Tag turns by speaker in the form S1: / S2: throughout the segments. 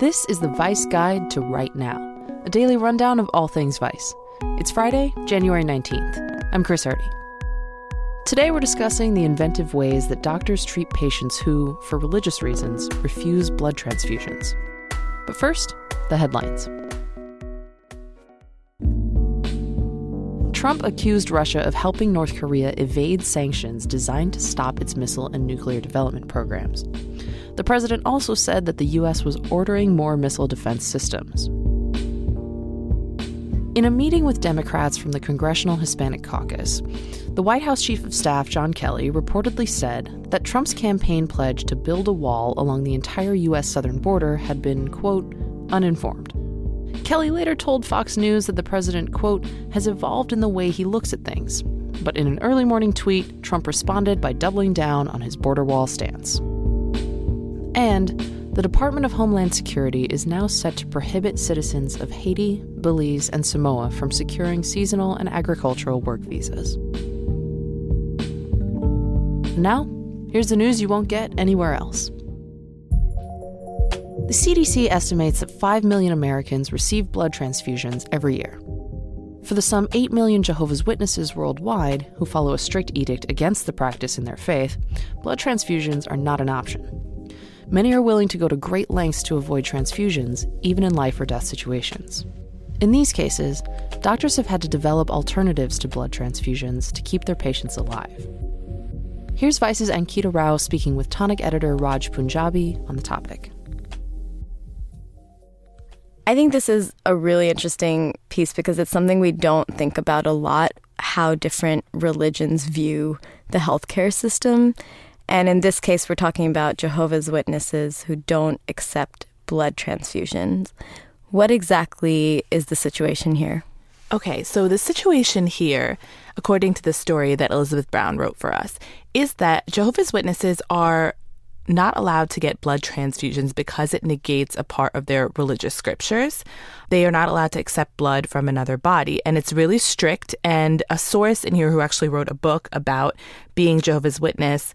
S1: This is the Vice Guide to Right Now, a daily rundown of all things Vice. It's Friday, January 19th. I'm Chris Hardy. Today we're discussing the inventive ways that doctors treat patients who, for religious reasons, refuse blood transfusions. But first, the headlines. Trump accused Russia of helping North Korea evade sanctions designed to stop its missile and nuclear development programs. The president also said that the U.S. was ordering more missile defense systems. In a meeting with Democrats from the Congressional Hispanic Caucus, the White House Chief of Staff John Kelly reportedly said that Trump's campaign pledge to build a wall along the entire U.S. southern border had been, quote, uninformed. Kelly later told Fox News that the president, quote, has evolved in the way he looks at things. But in an early morning tweet, Trump responded by doubling down on his border wall stance. And the Department of Homeland Security is now set to prohibit citizens of Haiti, Belize, and Samoa from securing seasonal and agricultural work visas. Now, here's the news you won't get anywhere else. The CDC estimates that 5 million Americans receive blood transfusions every year. For the some 8 million Jehovah's Witnesses worldwide who follow a strict edict against the practice in their faith, blood transfusions are not an option. Many are willing to go to great lengths to avoid transfusions, even in life or death situations. In these cases, doctors have had to develop alternatives to blood transfusions to keep their patients alive. Here's Vice's Ankita Rao speaking with tonic editor Raj Punjabi on the topic.
S2: I think this is a really interesting piece because it's something we don't think about a lot how different religions view the healthcare system. And in this case, we're talking about Jehovah's Witnesses who don't accept blood transfusions. What exactly is the situation here?
S3: Okay, so the situation here, according to the story that Elizabeth Brown wrote for us, is that Jehovah's Witnesses are not allowed to get blood transfusions because it negates a part of their religious scriptures. They are not allowed to accept blood from another body. And it's really strict. And a source in here who actually wrote a book about being Jehovah's Witness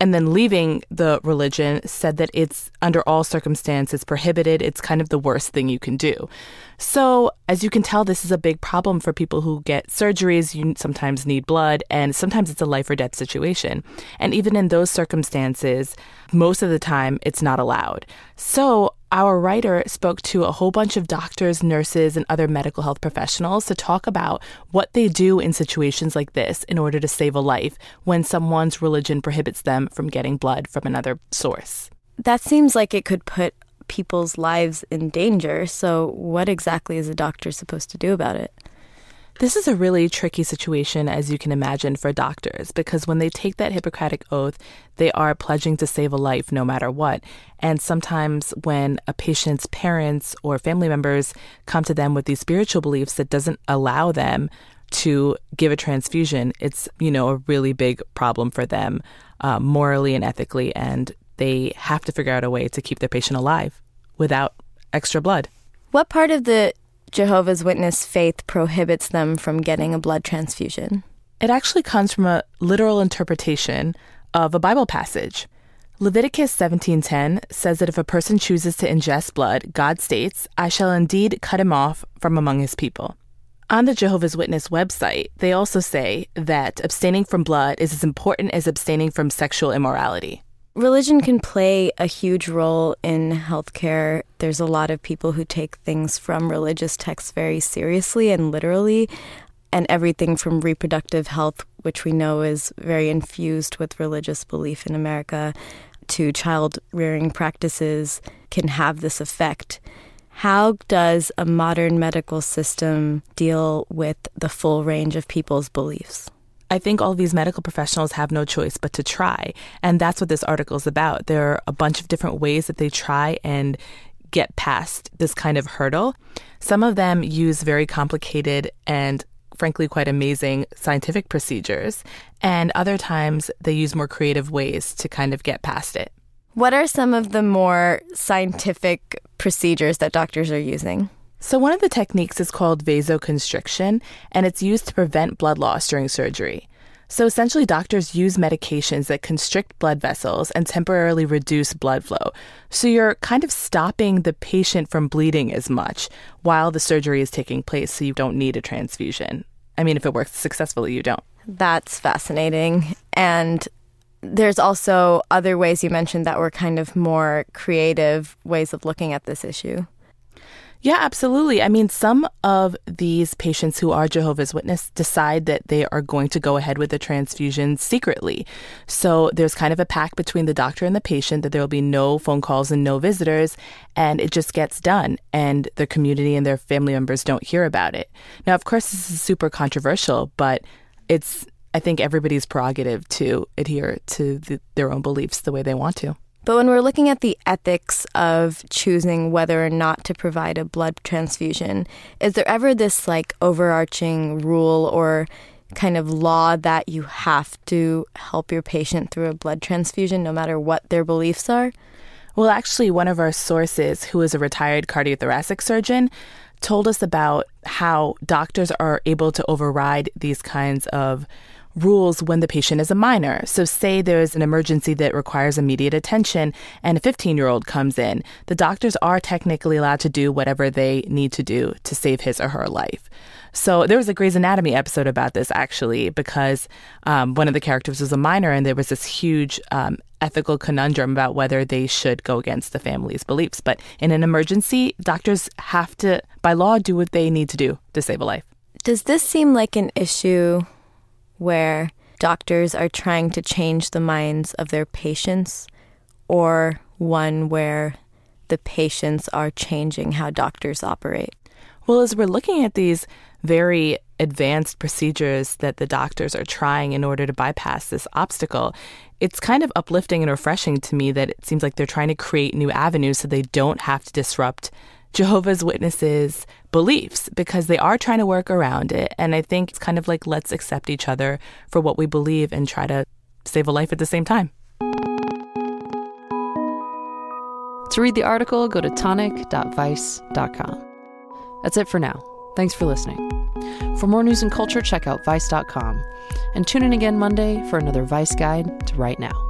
S3: and then leaving the religion said that it's under all circumstances prohibited. It's kind of the worst thing you can do. So, as you can tell, this is a big problem for people who get surgeries. You sometimes need blood, and sometimes it's a life or death situation. And even in those circumstances, most of the time, it's not allowed. So, our writer spoke to a whole bunch of doctors, nurses, and other medical health professionals to talk about what they do in situations like this in order to save a life when someone's religion prohibits them from getting blood from another source.
S2: That seems like it could put people's lives in danger. So, what exactly is a doctor supposed to do about it?
S3: This is a really tricky situation, as you can imagine, for doctors, because when they take that Hippocratic oath, they are pledging to save a life no matter what. And sometimes when a patient's parents or family members come to them with these spiritual beliefs that doesn't allow them to give a transfusion, it's, you know, a really big problem for them uh, morally and ethically. And they have to figure out a way to keep their patient alive without extra blood.
S2: What part of the Jehovah's Witness faith prohibits them from getting a blood transfusion?
S3: It actually comes from a literal interpretation of a Bible passage. Leviticus 17:10 says that if a person chooses to ingest blood, God states, "I shall indeed cut him off from among his people." On the Jehovah's Witness website, they also say that abstaining from blood is as important as abstaining from sexual immorality.
S2: Religion can play a huge role in healthcare. There's a lot of people who take things from religious texts very seriously and literally, and everything from reproductive health, which we know is very infused with religious belief in America, to child rearing practices can have this effect. How does a modern medical system deal with the full range of people's beliefs?
S3: I think all these medical professionals have no choice but to try. And that's what this article is about. There are a bunch of different ways that they try and get past this kind of hurdle. Some of them use very complicated and frankly quite amazing scientific procedures, and other times they use more creative ways to kind of get past it.
S2: What are some of the more scientific procedures that doctors are using?
S3: So, one of the techniques is called vasoconstriction, and it's used to prevent blood loss during surgery. So essentially, doctors use medications that constrict blood vessels and temporarily reduce blood flow. So you're kind of stopping the patient from bleeding as much while the surgery is taking place, so you don't need a transfusion. I mean, if it works successfully, you don't.
S2: That's fascinating. And there's also other ways you mentioned that were kind of more creative ways of looking at this issue.
S3: Yeah, absolutely. I mean, some of these patients who are Jehovah's Witness decide that they are going to go ahead with the transfusion secretly. So there's kind of a pact between the doctor and the patient that there will be no phone calls and no visitors, and it just gets done, and the community and their family members don't hear about it. Now, of course, this is super controversial, but it's I think everybody's prerogative to adhere to the, their own beliefs the way they want to.
S2: But when we're looking at the ethics of choosing whether or not to provide a blood transfusion, is there ever this like overarching rule or kind of law that you have to help your patient through a blood transfusion no matter what their beliefs are?
S3: Well, actually, one of our sources, who is a retired cardiothoracic surgeon, told us about how doctors are able to override these kinds of rules when the patient is a minor. So, say there's an emergency that requires immediate attention and a 15 year old comes in, the doctors are technically allowed to do whatever they need to do to save his or her life. So, there was a Grey's Anatomy episode about this actually, because um, one of the characters was a minor and there was this huge um, ethical conundrum about whether they should go against the family's beliefs. But in an emergency, doctors have to, by law, do what they need to do to save a life.
S2: Does this seem like an issue where doctors are trying to change the minds of their patients or one where the patients are changing how doctors operate?
S3: Well, as we're looking at these very advanced procedures that the doctors are trying in order to bypass this obstacle, it's kind of uplifting and refreshing to me that it seems like they're trying to create new avenues so they don't have to disrupt Jehovah's Witnesses beliefs because they are trying to work around it. And I think it's kind of like let's accept each other for what we believe and try to save a life at the same time.
S1: To read the article, go to tonic.vice.com. That's it for now. Thanks for listening. For more news and culture, check out vice.com. And tune in again Monday for another Vice Guide to Right Now.